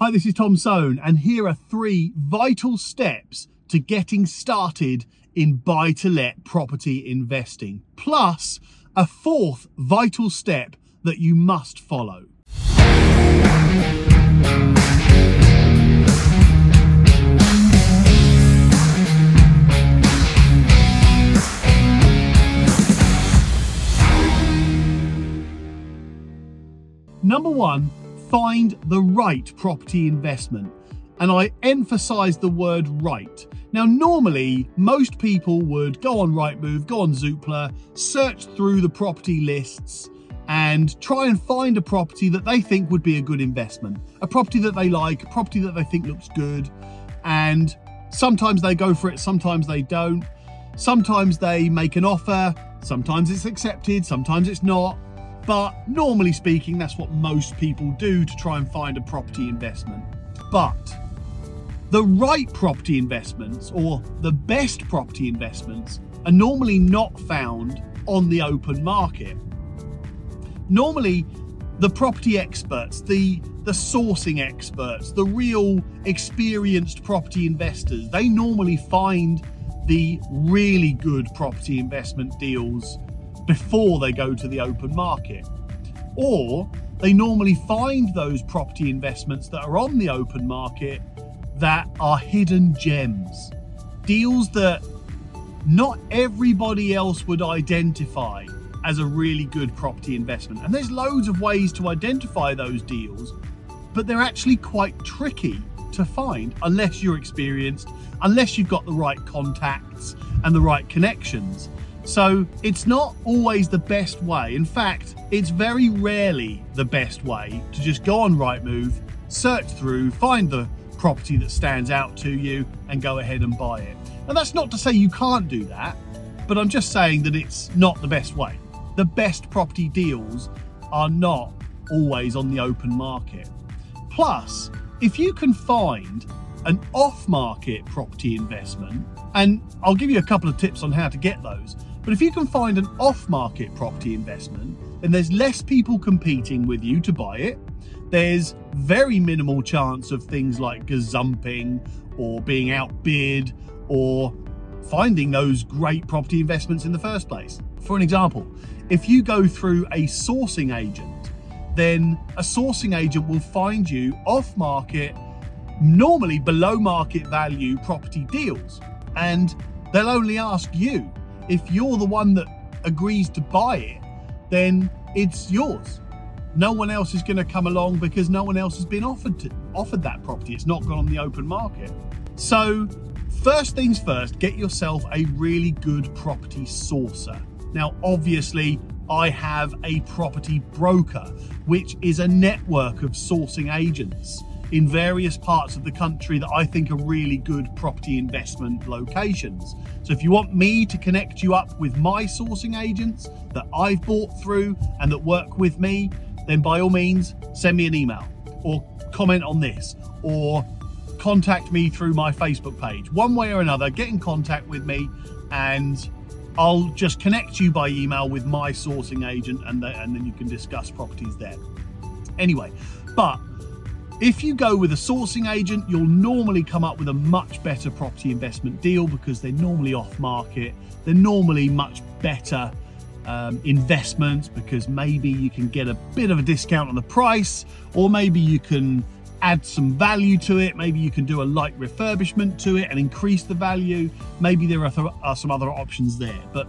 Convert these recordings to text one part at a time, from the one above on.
Hi, this is Tom Soane, and here are three vital steps to getting started in buy to let property investing, plus a fourth vital step that you must follow. Number one, find the right property investment. And I emphasize the word right. Now, normally, most people would go on Rightmove, go on Zoopla, search through the property lists, and try and find a property that they think would be a good investment. A property that they like, a property that they think looks good. And sometimes they go for it, sometimes they don't. Sometimes they make an offer, sometimes it's accepted, sometimes it's not. But normally speaking, that's what most people do to try and find a property investment. But the right property investments or the best property investments are normally not found on the open market. Normally, the property experts, the the sourcing experts, the real experienced property investors, they normally find the really good property investment deals before they go to the open market. Or they normally find those property investments that are on the open market that are hidden gems. Deals that not everybody else would identify as a really good property investment. And there's loads of ways to identify those deals, but they're actually quite tricky to find unless you're experienced, unless you've got the right contacts and the right connections. So it's not always the best way. In fact, it's very rarely the best way to just go on Rightmove, search through, find the property that stands out to you, and go ahead and buy it. And that's not to say you can't do that, but I'm just saying that it's not the best way. The best property deals are not always on the open market. Plus, if you can find an off market property investment, and I'll give you a couple of tips on how to get those. But if you can find an off market property investment, then there's less people competing with you to buy it. There's very minimal chance of things like gazumping or being outbid or finding those great property investments in the first place. For an example, if you go through a sourcing agent, then a sourcing agent will find you off market, normally below market value property deals. And they'll only ask you if you're the one that agrees to buy it, then it's yours. No one else is going to come along because no one else has been offered to, offered that property. It's not gone on the open market. So, first things first, get yourself a really good property sourcer. Now, obviously, I have a property broker, which is a network of sourcing agents in various parts of the country that I think are really good property investment locations. So if you want me to connect you up with my sourcing agents that I've bought through and that work with me, then by all means send me an email or comment on this or contact me through my Facebook page. One way or another, get in contact with me and I'll just connect you by email with my sourcing agent and, the, and then you can discuss properties there. Anyway, but if you go with a sourcing agent, you'll normally come up with a much better property investment deal because they're normally off market. They're normally much better um, investments because maybe you can get a bit of a discount on the price, or maybe you can add some value to it. Maybe you can do a light refurbishment to it and increase the value. Maybe there are, th- are some other options there. But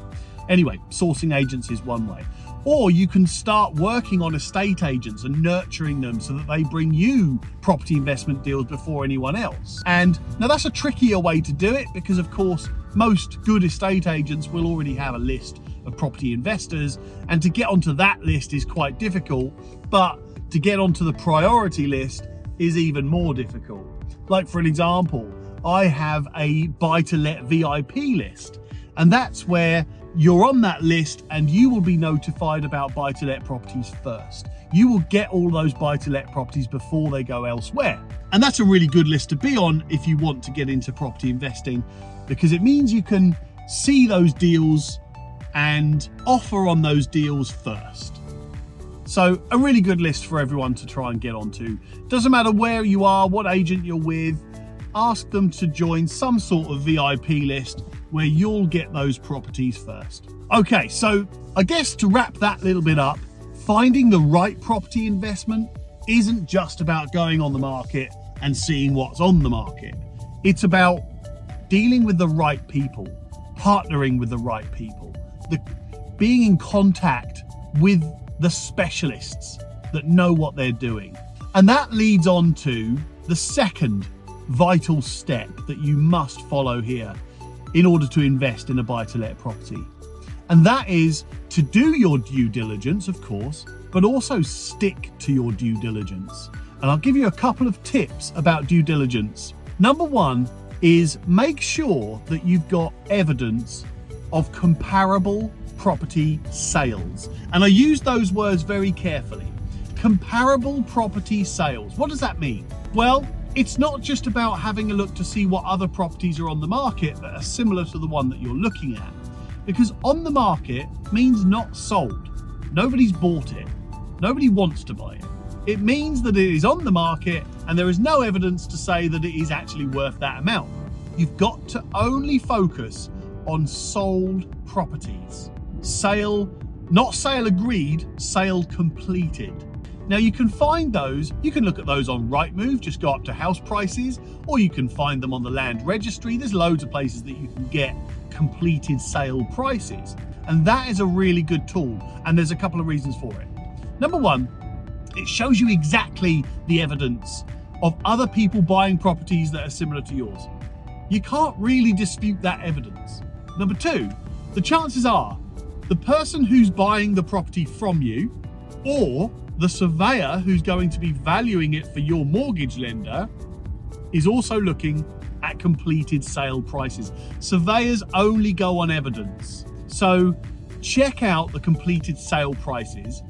anyway, sourcing agents is one way. Or you can start working on estate agents and nurturing them so that they bring you property investment deals before anyone else. And now that's a trickier way to do it because, of course, most good estate agents will already have a list of property investors, and to get onto that list is quite difficult. But to get onto the priority list is even more difficult. Like, for an example, I have a buy to let VIP list, and that's where you're on that list and you will be notified about buy to let properties first. You will get all those buy to let properties before they go elsewhere. And that's a really good list to be on if you want to get into property investing because it means you can see those deals and offer on those deals first. So, a really good list for everyone to try and get onto. Doesn't matter where you are, what agent you're with, ask them to join some sort of VIP list where you'll get those properties first. Okay, so I guess to wrap that little bit up, finding the right property investment isn't just about going on the market and seeing what's on the market. It's about dealing with the right people, partnering with the right people, the, being in contact with the specialists that know what they're doing. And that leads on to the second vital step that you must follow here in order to invest in a buy to let property. And that is to do your due diligence, of course, but also stick to your due diligence. And I'll give you a couple of tips about due diligence. Number one is make sure that you've got evidence of comparable property sales. And I use those words very carefully. Comparable property sales. What does that mean? Well, it's not just about having a look to see what other properties are on the market that are similar to the one that you're looking at. Because on the market means not sold. Nobody's bought it. Nobody wants to buy it. It means that it is on the market and there is no evidence to say that it is actually worth that amount. You've got to only focus on sold properties. Sale, not sale agreed, sale completed. Now you can find those, you can look at those on Rightmove, just go up to house prices, or you can find them on the land registry. There's loads of places that you can get completed sale prices. And that is a really good tool, and there's a couple of reasons for it. Number one, it shows you exactly the evidence of other people buying properties that are similar to yours. You can't really dispute that evidence. Number two, the chances are the person who's buying the property from you or the surveyor who's going to be valuing it for your mortgage lender is also looking at completed sale prices. Surveyors only go on evidence. So check out the completed sale prices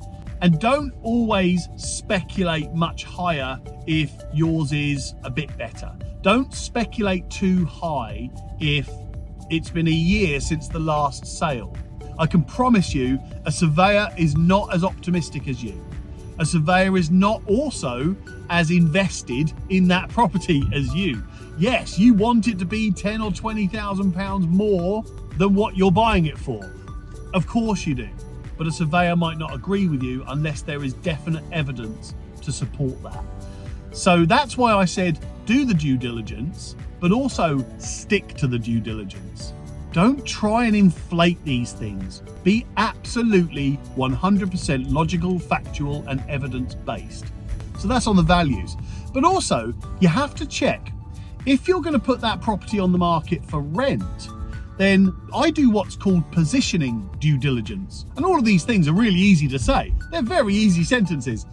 and don't always speculate much higher if yours is a bit better. Don't speculate too high if it's been a year since the last sale. I can promise you, a surveyor is not as optimistic as you a surveyor is not also as invested in that property as you. Yes, you want it to be ten or twenty thousand pounds more than what you're buying it for. Of course you do. But a surveyor might not agree with you unless there is definite evidence to support that. So that's why I said do the due diligence, but also stick to the due diligence. Don't try and inflate these things. Be absolutely 100% logical, factual, and evidence based. So that's on the values. But also, you have to check if you're going to put that property on the market for rent, then I do what's called positioning due diligence. And all of these things are really easy to say, they're very easy sentences.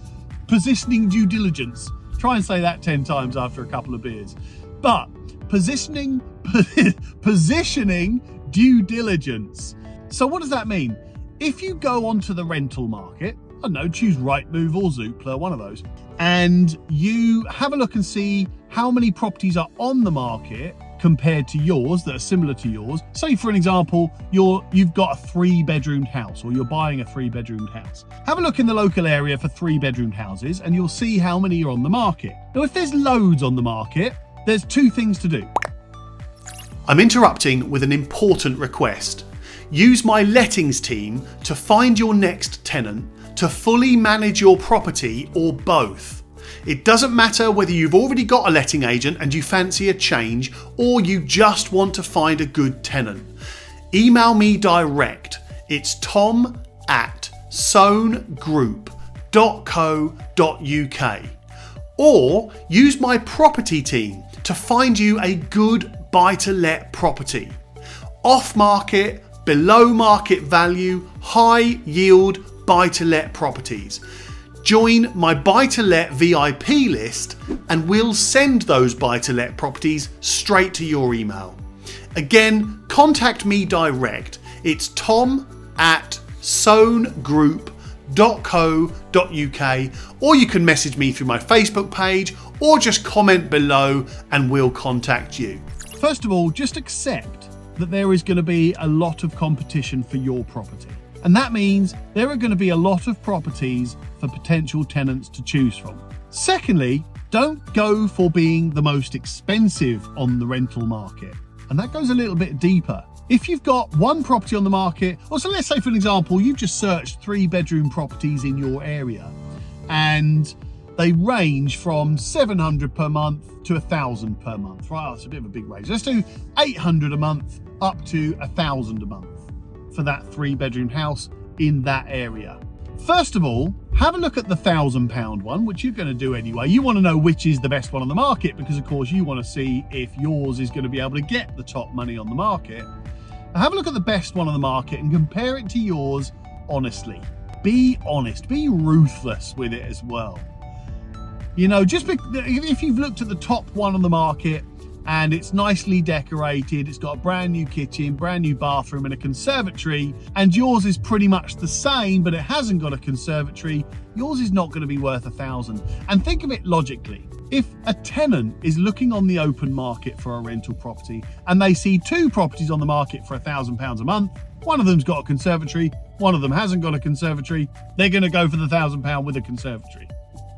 Positioning due diligence. Try and say that 10 times after a couple of beers. But positioning positioning due diligence. So what does that mean? If you go onto the rental market, I don't know, choose Rightmove or Zoopla, one of those, and you have a look and see how many properties are on the market compared to yours that are similar to yours. Say for an example, you're you've got a three bedroomed house or you're buying a three bedroomed house. Have a look in the local area for three bedroomed houses and you'll see how many are on the market. Now if there's loads on the market, there's two things to do. I'm interrupting with an important request. Use my lettings team to find your next tenant, to fully manage your property, or both. It doesn't matter whether you've already got a letting agent and you fancy a change, or you just want to find a good tenant. Email me direct. It's tom at sohngroup.co.uk. Or use my property team to find you a good buy to let property. Off market, below market value, high yield buy to let properties. Join my buy to let VIP list and we'll send those buy to let properties straight to your email. Again, contact me direct. It's tom at sohngroup.co.uk or you can message me through my Facebook page or just comment below and we'll contact you. First of all, just accept that there is going to be a lot of competition for your property. And that means there are going to be a lot of properties for potential tenants to choose from. Secondly, don't go for being the most expensive on the rental market. And that goes a little bit deeper. If you've got one property on the market, or so let's say, for an example, you've just searched three bedroom properties in your area and they range from 700 per month to 1000 per month. Right that's a bit of a big range. Let's do 800 a month up to 1000 a month for that three bedroom house in that area. First of all have a look at the thousand pound one which you're going to do anyway. You want to know which is the best one on the market because of course you want to see if yours is going to be able to get the top money on the market. Have a look at the best one on the market and compare it to yours honestly. Be honest. Be ruthless with it as well you know, just if you've looked at the top one on the market and it's nicely decorated, it's got a brand new kitchen, brand new bathroom, and a conservatory, and yours is pretty much the same, but it hasn't got a conservatory, yours is not going to be worth a thousand. And think of it logically. If a tenant is looking on the open market for a rental property and they see two properties on the market for a thousand pounds a month, one of them's got a conservatory, one of them hasn't got a conservatory, they're going to go for the thousand pound with a conservatory.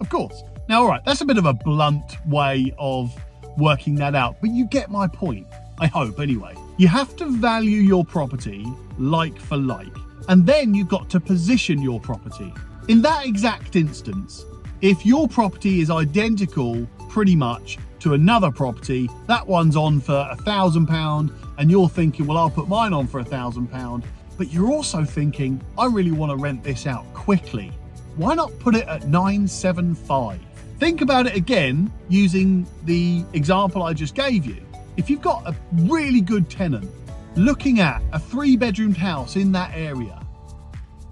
Of course. Now, all right, that's a bit of a blunt way of working that out, but you get my point. I hope, anyway. You have to value your property like for like, and then you've got to position your property. In that exact instance, if your property is identical pretty much to another property, that one's on for a thousand pound, and you're thinking, well, I'll put mine on for a thousand pound, but you're also thinking, I really want to rent this out quickly. Why not put it at 975? Think about it again using the example I just gave you. If you've got a really good tenant looking at a three bedroomed house in that area,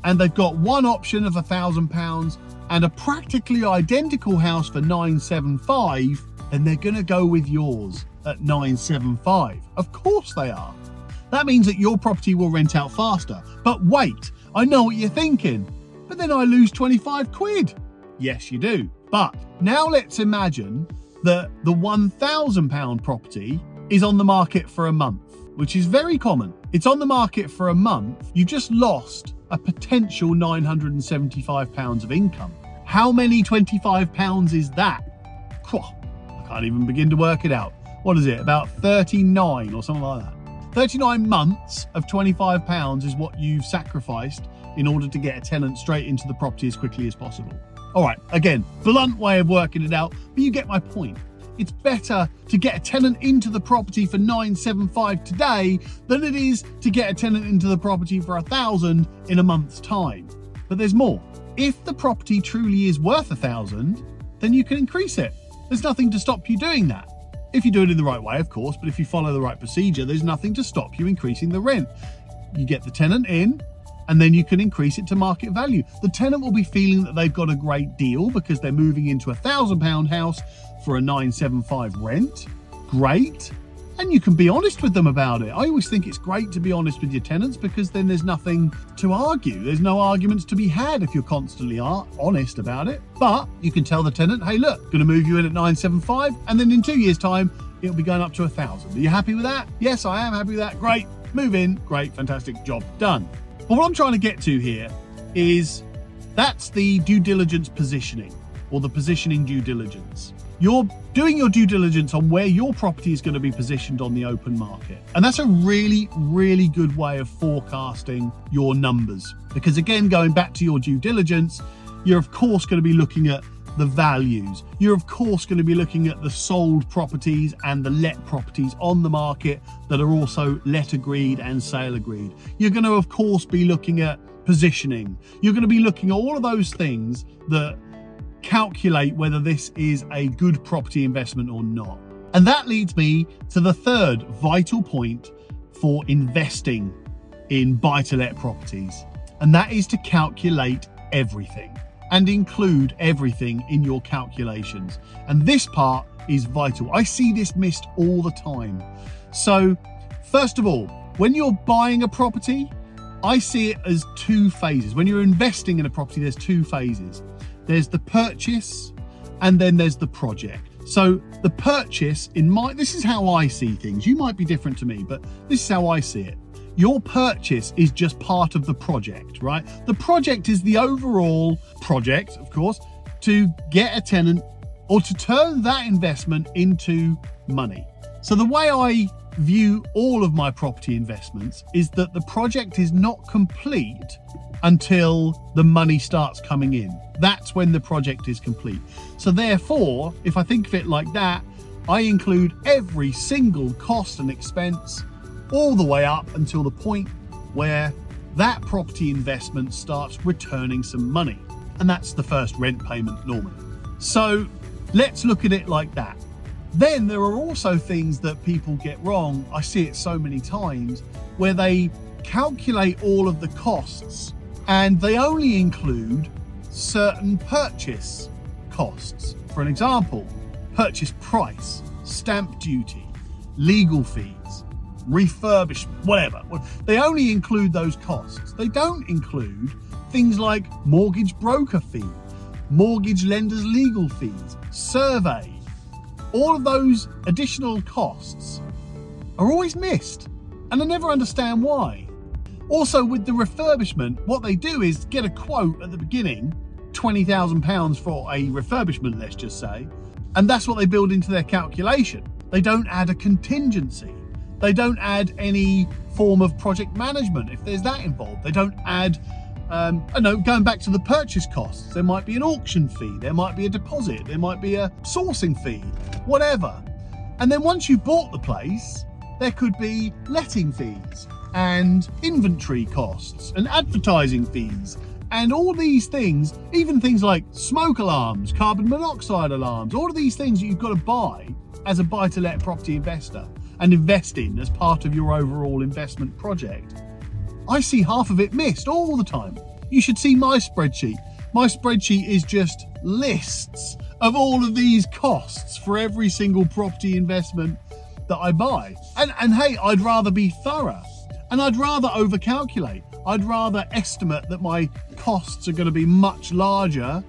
and they've got one option of a thousand pounds and a practically identical house for 975, then they're going to go with yours at 975. Of course they are. That means that your property will rent out faster. But wait, I know what you're thinking. But then I lose 25 quid. Yes, you do. But now let's imagine that the £1,000 property is on the market for a month, which is very common. It's on the market for a month. You've just lost a potential £975 of income. How many £25 is that? I can't even begin to work it out. What is it? About 39 or something like that. 39 months of £25 is what you've sacrificed in order to get a tenant straight into the property as quickly as possible. All right, again, blunt way of working it out, but you get my point. It's better to get a tenant into the property for 975 today than it is to get a tenant into the property for a thousand in a month's time. But there's more. If the property truly is worth a thousand, then you can increase it. There's nothing to stop you doing that. If you do it in the right way, of course, but if you follow the right procedure, there's nothing to stop you increasing the rent. You get the tenant in, and then you can increase it to market value. The tenant will be feeling that they've got a great deal because they're moving into a thousand pound house for a 975 rent. Great. And you can be honest with them about it. I always think it's great to be honest with your tenants because then there's nothing to argue. There's no arguments to be had if you're constantly honest about it. But you can tell the tenant, hey, look, going to move you in at 975, and then in two years' time, it'll be going up to a thousand. Are you happy with that? Yes, I am happy with that. Great. Move in. Great. Fantastic. Job done. But what I'm trying to get to here is that's the due diligence positioning or the positioning due diligence. You're doing your due diligence on where your property is going to be positioned on the open market. And that's a really, really good way of forecasting your numbers. Because again, going back to your due diligence, you're of course going to be looking at the values. You're, of course, going to be looking at the sold properties and the let properties on the market that are also let agreed and sale agreed. You're going to, of course, be looking at positioning. You're going to be looking at all of those things that calculate whether this is a good property investment or not. And that leads me to the third vital point for investing in buy to let properties, and that is to calculate everything and include everything in your calculations. And this part is vital. I see this missed all the time. So, first of all, when you're buying a property, I see it as two phases. When you're investing in a property, there's two phases there's the purchase, and then there's the project. So, the purchase, in my this is how I see things. You might be different to me, but this is how I see it. Your purchase is just part of the project, right? The project is the overall project, of course, to get a tenant or to turn that investment into money. So the way I view all of my property investments is that the project is not complete until the money starts coming in. That's when the project is complete. So, therefore, if I think of it like that, I include every single cost and expense all the way up until the point where that property investment starts returning some money. And that's the first rent payment normally. So, let's look at it like that. Then there are also things that people get wrong. I see it so many times where they calculate all of the costs and they only include certain purchase costs. For an example, purchase price, stamp duty, legal fees, refurbishment, whatever. They only include those costs. They don't include things like mortgage broker fee, mortgage lender's legal fees, survey. All of those additional costs are always missed, and I never understand why. Also, with the refurbishment, what they do is get a quote at the beginning £20,000 for a refurbishment, let's just say, and that's what they build into their calculation. They don't add a contingency, they don't add any form of project management if there's that involved. They don't add, um, I know, going back to the purchase costs, there might be an auction fee, there might be a deposit, there might be a sourcing fee, whatever. And then once you've bought the place, there could be letting fees and inventory costs and advertising fees and all these things, even things like smoke alarms, carbon monoxide alarms, all of these things that you've got to buy as a buy to let property investor and invest in as part of your overall investment project. I see half of it missed all the time. You should see my spreadsheet. My spreadsheet is just lists of all of these costs for every single property investment that I buy. And, and hey, I'd rather be thorough. And I'd rather overcalculate. I'd rather estimate that my costs are going to be much larger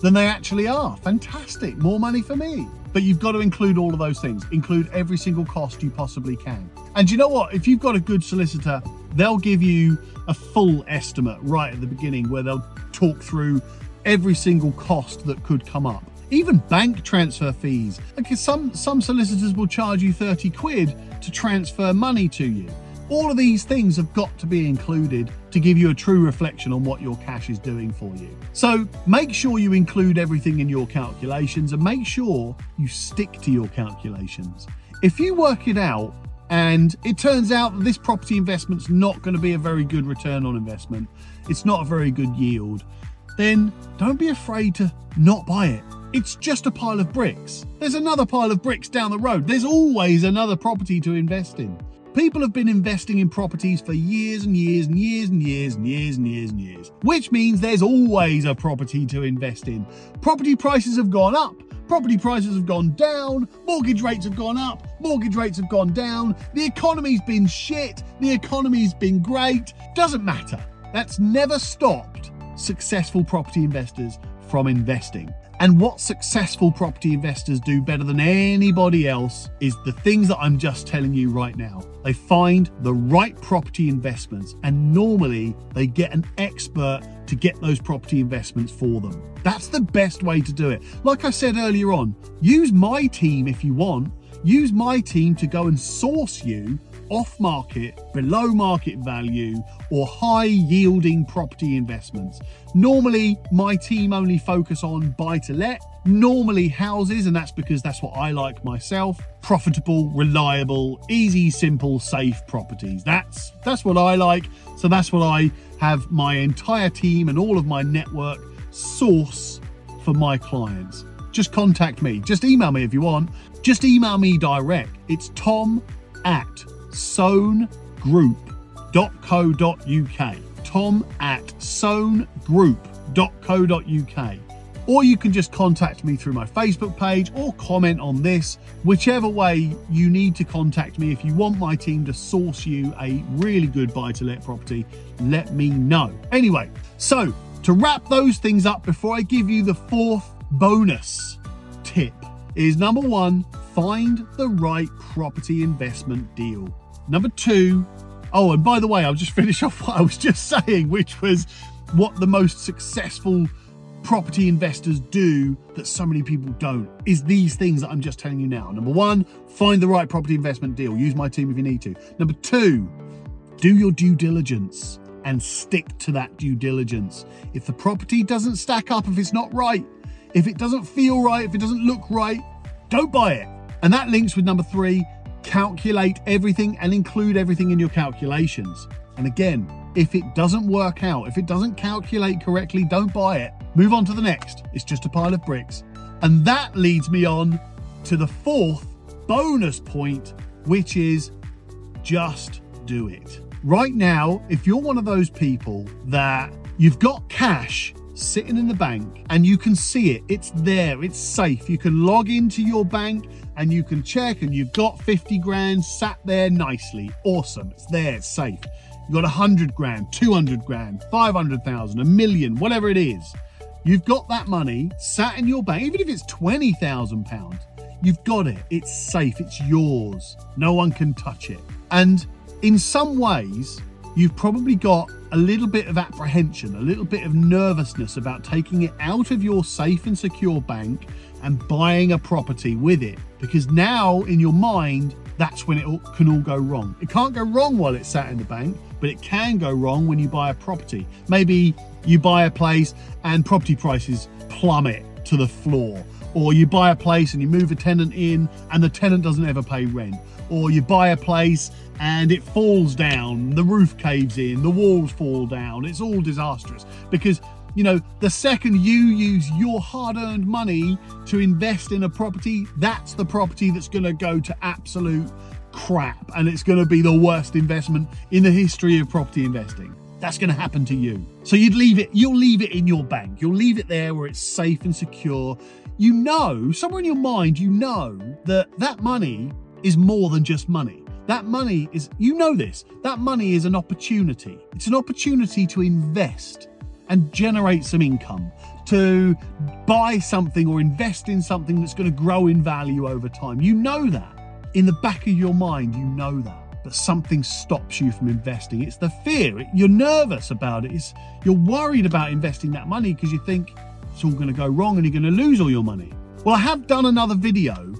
than they actually are. Fantastic. More money for me. But you've got to include all of those things. Include every single cost you possibly can. And you know what? If you've got a good solicitor, they'll give you a full estimate right at the beginning where they'll talk through every single cost that could come up. Even bank transfer fees. Because some some solicitors will charge you 30 quid to transfer money to you. All of these things have got to be included to give you a true reflection on what your cash is doing for you. So make sure you include everything in your calculations and make sure you stick to your calculations. If you work it out and it turns out that this property investment's not going to be a very good return on investment, it's not a very good yield, then don't be afraid to not buy it. It's just a pile of bricks. There's another pile of bricks down the road. There's always another property to invest in. People have been investing in properties for years and years and years and years and years and years and years, which means there's always a property to invest in. Property prices have gone up, property prices have gone down, mortgage rates have gone up, mortgage rates have gone down, the economy's been shit, the economy's been great. Doesn't matter. That's never stopped successful property investors from investing. And what successful property investors do better than anybody else is the things that I'm just telling you right now. They find the right property investments, and normally they get an expert to get those property investments for them. That's the best way to do it. Like I said earlier on, use my team if you want. Use my team to go and source you off market, below market value, or high yielding property investments. Normally, my team only focus on buy to let, normally houses, and that's because that's what I like myself. Profitable, reliable, easy, simple, safe properties. That's that's what I like. So that's what I have my entire team and all of my network source for my clients. Just contact me. Just email me if you want. Just email me direct. It's tom at sohngroup.co.uk. Tom at sohngroup.co.uk. Or you can just contact me through my Facebook page or comment on this. Whichever way you need to contact me, if you want my team to source you a really good buy to let property, let me know. Anyway, so to wrap those things up before I give you the fourth bonus tip is number one, find the right property investment deal. Number two, Oh, and by the way, I'll just finish off what I was just saying, which was what the most successful property investors do that so many people don't is these things that I'm just telling you now. Number one, find the right property investment deal. Use my team if you need to. Number two, do your due diligence and stick to that due diligence. If the property doesn't stack up, if it's not right, if it doesn't feel right, if it doesn't look right, don't buy it. And that links with number three calculate everything and include everything in your calculations. And again, if it doesn't work out, if it doesn't calculate correctly, don't buy it. Move on to the next. It's just a pile of bricks. And that leads me on to the fourth bonus point, which is just do it. Right now, if you're one of those people that you've got cash sitting in the bank and you can see it, it's there, it's safe. You can log into your bank and you can check and you've got 50 grand sat there nicely. Awesome. It's there, it's safe. You've got 100 grand, 200 grand, 500,000, a million, whatever it is. You've got that money sat in your bank, even if it's 20,000 pounds. You've got it. It's safe. It's yours. No one can touch it. And in some ways, you've probably got a little bit of apprehension, a little bit of nervousness about taking it out of your safe and secure bank and buying a property with it. Because now, in your mind, that's when it can all go wrong. It can't go wrong while it's sat in the bank, but it can go wrong when you buy a property. Maybe you buy a place and property prices plummet to the floor. Or you buy a place and you move a tenant in and the tenant doesn't ever pay rent. Or you buy a place and it falls down, the roof caves in, the walls fall down. It's all disastrous because you know, the second you use your hard earned money to invest in a property, that's the property that's going to go to absolute crap and it's going to be the worst investment in the history of property investing. That's going to happen to you. So you'd leave it, you'll leave it in your bank. You'll leave it there where it's safe and secure. You know, somewhere in your mind, you know that that money is more than just money. That money is, you know this, that money is an opportunity. It's an opportunity to invest and generate some income, to buy something or invest in something that's going to grow in value over time. You know that. In the back of your mind, you know that. But something stops you from investing. It's the fear. You're nervous about it. It's, you're worried about investing that money because you think it's all going to go wrong and you're going to lose all your money. Well, I have done another video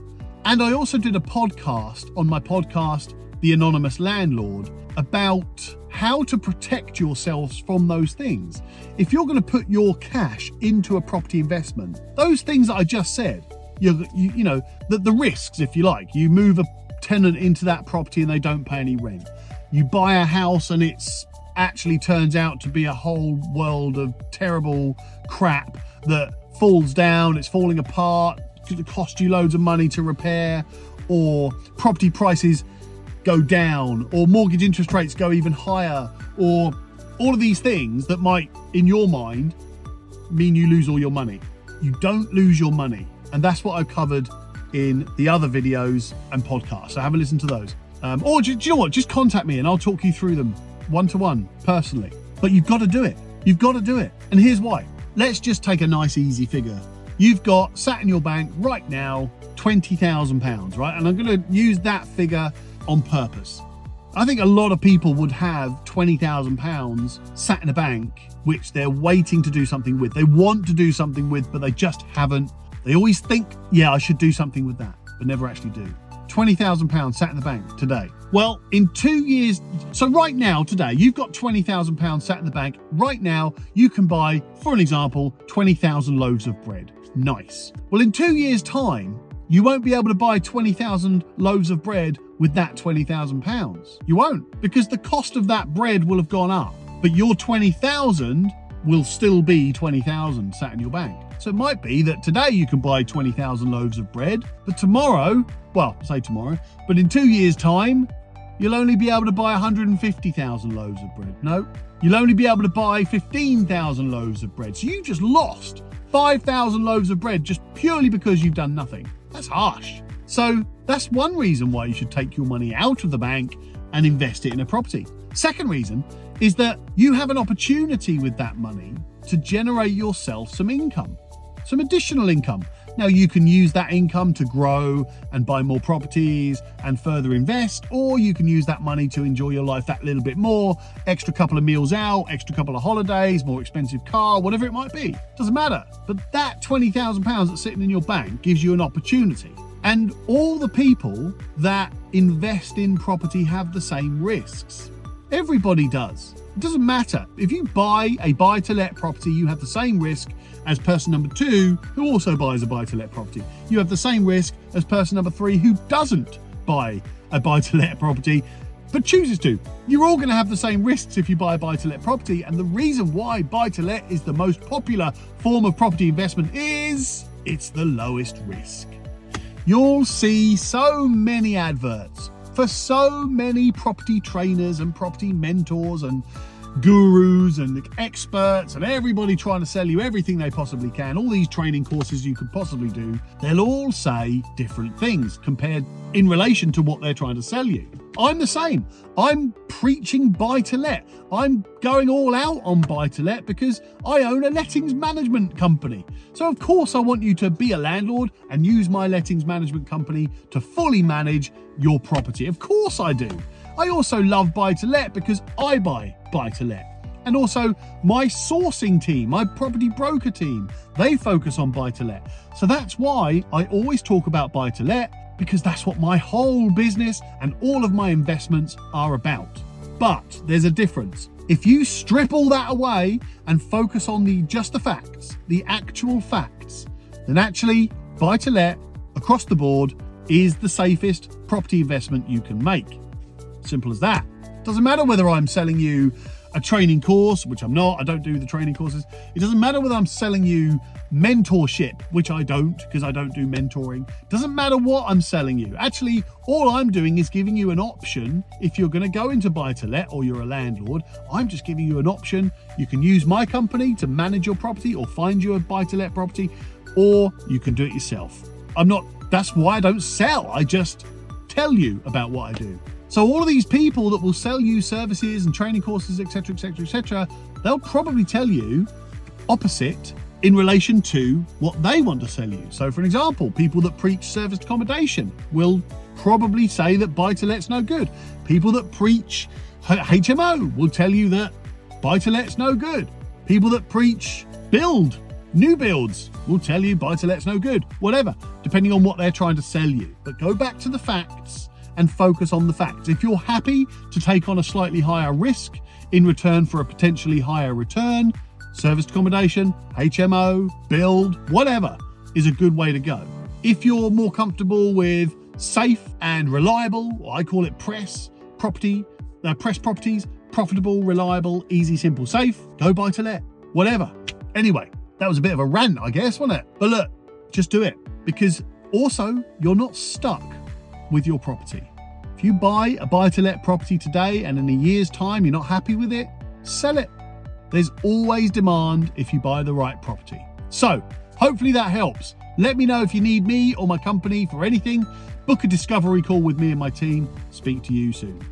and I also did a podcast on my podcast, The Anonymous Landlord, about how to protect yourselves from those things. If you're going to put your cash into a property investment, those things that I just said, you, you, you know, the, the risks, if you like, you move a tenant into that property and they don't pay any rent. You buy a house and it's actually turns out to be a whole world of terrible crap that falls down, it's falling apart, cost you loads of money to repair, or property prices go down, or mortgage interest rates go even higher, or all of these things that might, in your mind, mean you lose all your money. You don't lose your money. And that's what I've covered in the other videos and podcasts. So have a listen to those. Um, or do, do you know what? Just contact me and I'll talk you through them one to one personally. But you've got to do it. You've got to do it. And here's why. Let's just take a nice, easy figure. You've got sat in your bank right now £20,000, right? And I'm going to use that figure on purpose. I think a lot of people would have £20,000 sat in a bank, which they're waiting to do something with. They want to do something with, but they just haven't. They always think, yeah, I should do something with that, but never actually do. £20,000 sat in the bank today. Well, in two years, so right now, today, you've got £20,000 sat in the bank. Right now, you can buy, for an example, 20,000 loaves of bread. Nice. Well, in two years' time, you won't be able to buy 20,000 loaves of bread with that 20,000 pounds. You won't, because the cost of that bread will have gone up, but your 20,000 will still be 20,000 sat in your bank. So it might be that today you can buy 20,000 loaves of bread, but tomorrow, well, say tomorrow, but in two years' time, you'll only be able to buy 150,000 loaves of bread. No, you'll only be able to buy 15,000 loaves of bread. So you just lost 5,000 loaves of bread just purely because you've done nothing. That's harsh. So that's one reason why you should take your money out of the bank and invest it in a property. Second reason is that you have an opportunity with that money to generate yourself some income. some additional income. Now, you can use that income to grow and buy more properties and further invest, or you can use that money to enjoy your life that little bit more extra couple of meals out, extra couple of holidays, more expensive car, whatever it might be. Doesn't matter. But that £20,000 that's sitting in your bank gives you an opportunity. And all the people that invest in property have the same risks. Everybody does. It doesn't matter. If you buy a buy to let property, you have the same risk as person number two who also buys a buy to let property. You have the same risk as person number three who doesn't buy a buy to let property but chooses to. You're all going to have the same risks if you buy a buy to let property. And the reason why buy to let is the most popular form of property investment is it's the lowest risk. You'll see so many adverts for so many property trainers and property mentors and gurus and experts and everybody trying to sell you everything they possibly can, all these training courses you could possibly do, they'll all say different things compared in relation to what they're trying to sell you. I'm the same. I'm preaching buy to let. I'm going all out on buy to let because I own a lettings management company. So, of course, I want you to be a landlord and use my lettings management company to fully manage your property. Of course, I do. I also love buy to let because I buy buy to let. And also, my sourcing team, my property broker team, they focus on buy to let. So that's why I always talk about buy to let because that's what my whole business and all of my investments are about. But there's a difference. If you strip all that away and focus on the just the facts, the actual facts, then actually buy to let across the board is the safest property investment you can make. Simple as that. Doesn't matter whether I'm selling you a training course, which I'm not, I don't do the training courses. It doesn't matter whether I'm selling you mentorship, which I don't because I don't do mentoring. Doesn't matter what I'm selling you. Actually, all I'm doing is giving you an option if you're going to go into buy to let or you're a landlord. I'm just giving you an option. You can use my company to manage your property or find you a buy to let property, or you can do it yourself. I'm not, that's why I don't sell. I just tell you about what I do. So all of these people that will sell you services and training courses, etc., etc., etc., they'll probably tell you opposite in relation to what they want to sell you. So, for an example, people that preach serviced accommodation will probably say that buy to let's no good. People that preach HMO will tell you that buy to let's no good. People that preach build new builds will tell you buy to let's no good. Whatever, depending on what they're trying to sell you. But go back to the facts and focus on the facts. If you're happy to take on a slightly higher risk in return for a potentially higher return, serviced accommodation, HMO, build, whatever is a good way to go. If you're more comfortable with safe and reliable, I call it press property, uh, press properties, profitable, reliable, easy, simple, safe, go buy to let, whatever. Anyway, that was a bit of a rant, I guess, wasn't it? But look, just do it because also you're not stuck with your property. If you buy a buy to let property today and in a year's time you're not happy with it, sell it. There's always demand if you buy the right property. So, hopefully that helps. Let me know if you need me or my company for anything. Book a discovery call with me and my team. Speak to you soon.